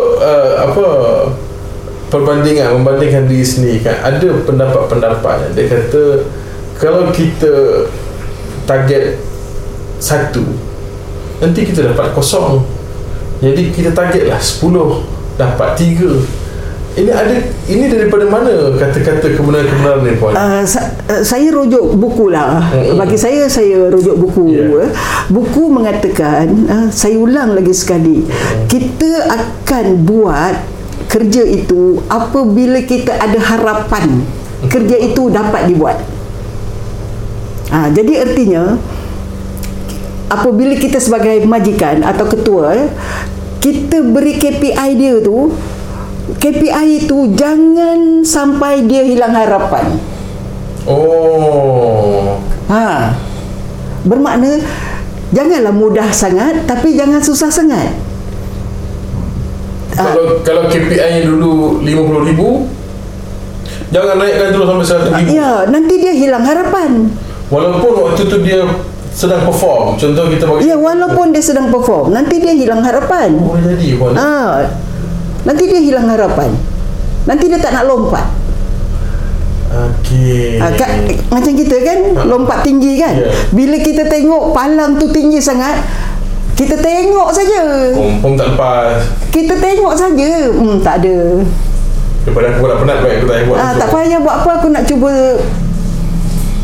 uh, apa perbandingan membandingkan diri sendiri kan ada pendapat-pendapat dia kata kalau kita target satu nanti kita dapat kosong. Jadi kita targetlah 10 dapat tiga ini ada ini daripada mana kata-kata kebenaran-kebenaran ni puan? Uh, sa- uh, saya rujuk buku lah. Mm-mm. Bagi saya saya rujuk buku. Yeah. Buku mengatakan uh, saya ulang lagi sekali. Kita akan buat kerja itu apabila kita ada harapan kerja itu dapat dibuat. Ah, jadi artinya apabila kita sebagai majikan atau ketua eh, kita beri KPI dia tu KPI itu jangan sampai dia hilang harapan. Oh. Ha. Bermakna janganlah mudah sangat tapi jangan susah sangat. Ah. Kalau kalau KPI dulu 50,000 jangan naikkan terus sampai 100,000. Ya, nanti dia hilang harapan. Walaupun waktu tu dia sedang perform. Contoh kita bagi Ya, walaupun dia sedang perform, nanti dia hilang harapan. Oh, boleh jadi puan. Ha. Nanti dia hilang harapan. Nanti dia tak nak lompat. Okey. Ha, macam kita kan Ha. lompat tinggi kan. Ya. Bila kita tengok palang tu tinggi sangat, kita tengok saja. Pom tak lepas. Kita tengok saja. Hmm, tak ada. Daripada aku dah penat baik aku tak payah buat. Ah, langsung. tak payah buat apa aku nak cuba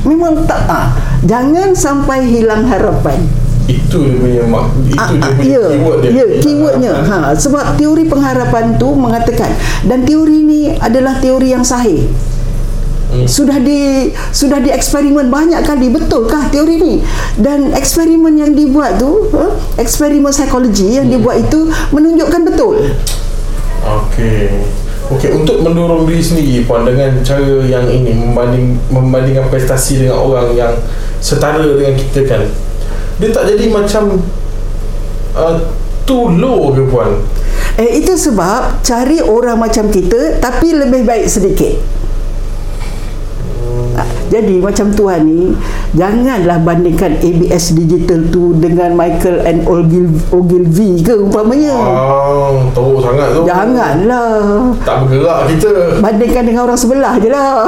memang tak ah, jangan sampai hilang harapan. Itu dia punya mak, itu Ah, dia ah, punya ya, keyword dia. Ya, keywordnya. Ha, sebab teori pengharapan tu mengatakan dan teori ni adalah teori yang sahih. Hmm. Sudah di sudah di eksperimen banyak kali betulkah teori ni? Dan eksperimen yang dibuat tu, ha, eksperimen psikologi yang dibuat itu menunjukkan betul. Okey. Okey, untuk mendorong diri sendiri puan dengan cara yang ini membanding membandingkan prestasi dengan orang yang setara dengan kita kan. Dia tak jadi macam uh, too low ke puan? Eh itu sebab cari orang macam kita tapi lebih baik sedikit. Ah, Jadi macam Tuhan ni Janganlah bandingkan ABS Digital tu Dengan Michael and Ogilvy, Ogilvy ke umpamanya Ah, teruk sangat tu. Janganlah Tak bergerak kita. Bandingkan dengan orang sebelah je lah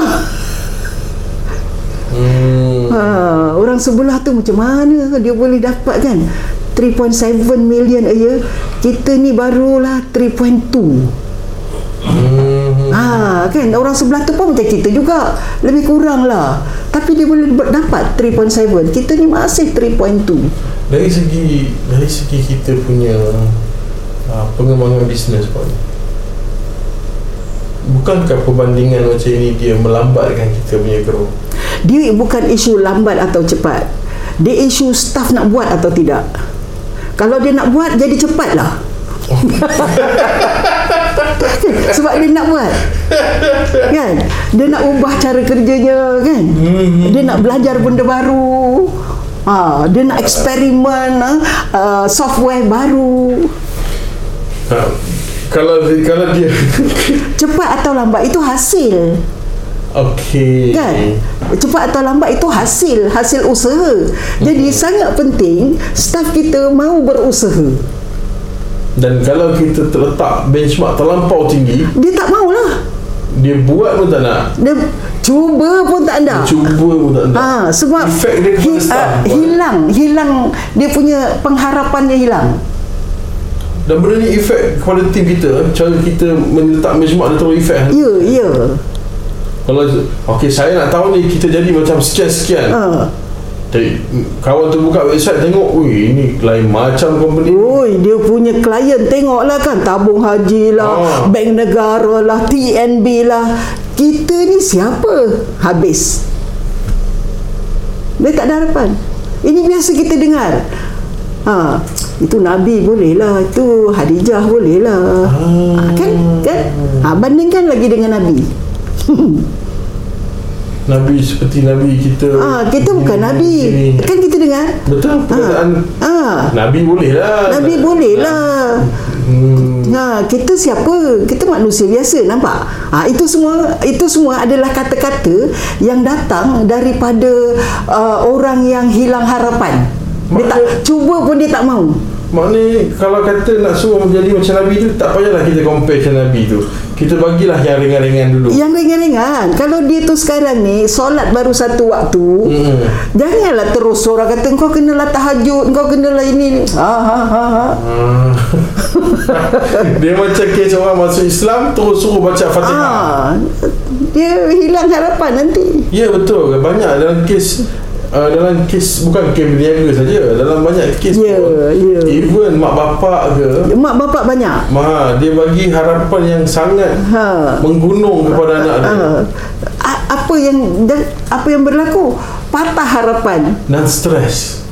Hmm. Ha, Orang sebelah tu macam mana dia boleh dapat kan 3.7 million a year Kita ni barulah 3.2 Hmm. Ha, kan orang sebelah tu pun macam kita juga. Lebih kurang lah. Tapi dia boleh dapat 3.7. Kita ni masih 3.2. Dari segi dari segi kita punya uh, pengembangan bisnes pun Bukankah perbandingan macam ini dia melambatkan kita punya growth? Dia bukan isu lambat atau cepat. Dia isu staff nak buat atau tidak. Kalau dia nak buat jadi cepat lah. Sebab dia nak buat Kan Dia nak ubah cara kerjanya Kan Dia nak belajar benda baru ha, Dia nak eksperimen uh, Software baru Ha, kalau dia- kalau dia Cepat atau lambat Itu hasil okey. Kan Cepat atau lambat itu hasil Hasil usaha Jadi sangat penting Staff kita mau berusaha Dan kalau kita terletak benchmark terlampau tinggi, Dia tak maulah dia buat pun tak nak. Dia cuba pun tak Dia nak cuba pun tak nak. Ha, sebab Efek dia hi- Puan. hilang, hilang dia punya pengharapan dia hilang. Dan benda ni efek kepada tim kita, cara kita meletak benchmark dia terlalu efek. Ya, ya. Kalau okey saya nak tahu ni kita jadi macam sekian-sekian. Ha. Jadi, kawan tu buka website tengok, wih ini lain macam company. Oi, dia punya klien tengoklah kan tabung haji lah, Ah. bank negara lah, TNB lah. Kita ni siapa? Habis. Dia tak ada harapan. Ini biasa kita dengar. Ha, itu Nabi boleh lah, itu Hadijah boleh lah. Ha, kan? Kan? Ha, bandingkan lagi dengan Nabi. Nabi seperti Nabi kita. Ah, kita bukan Ini, Nabi. ini. Kan kita dengar? Betul perkataan Ah. Nabi boleh lah. Nabi boleh lah. Hmm. Ha, kita siapa? Kita manusia biasa, nampak? Ha, itu semua itu semua adalah kata-kata yang datang daripada uh, orang yang hilang harapan. Dia tak cuba pun dia tak mau. Maknanya kalau kata nak suruh menjadi macam Nabi tu Tak payahlah kita compare macam Nabi tu. Kita bagilah yang ringan-ringan dulu. Yang ringan-ringan. Kalau dia tu sekarang ni Solat baru satu waktu Hmm. Janganlah terus orang kata Kau kenalah tahajud Kau kenalah ini. Ha, ha, ha, ha. Ah. Dia macam kes orang masuk Islam Terus suruh baca Fatihah. Ah, Dia hilang harapan nanti. Ya betul. Banyak dalam kes uh, Dalam kes Bukan kes berniaga saja Dalam banyak kes Ya, pun ya. Even mak bapak ke Mak bapak banyak Ma, dia bagi harapan yang sangat Ha. menggunung kepada anak dia. Ah, a- apa yang dan- apa yang berlaku patah harapan Dan stres.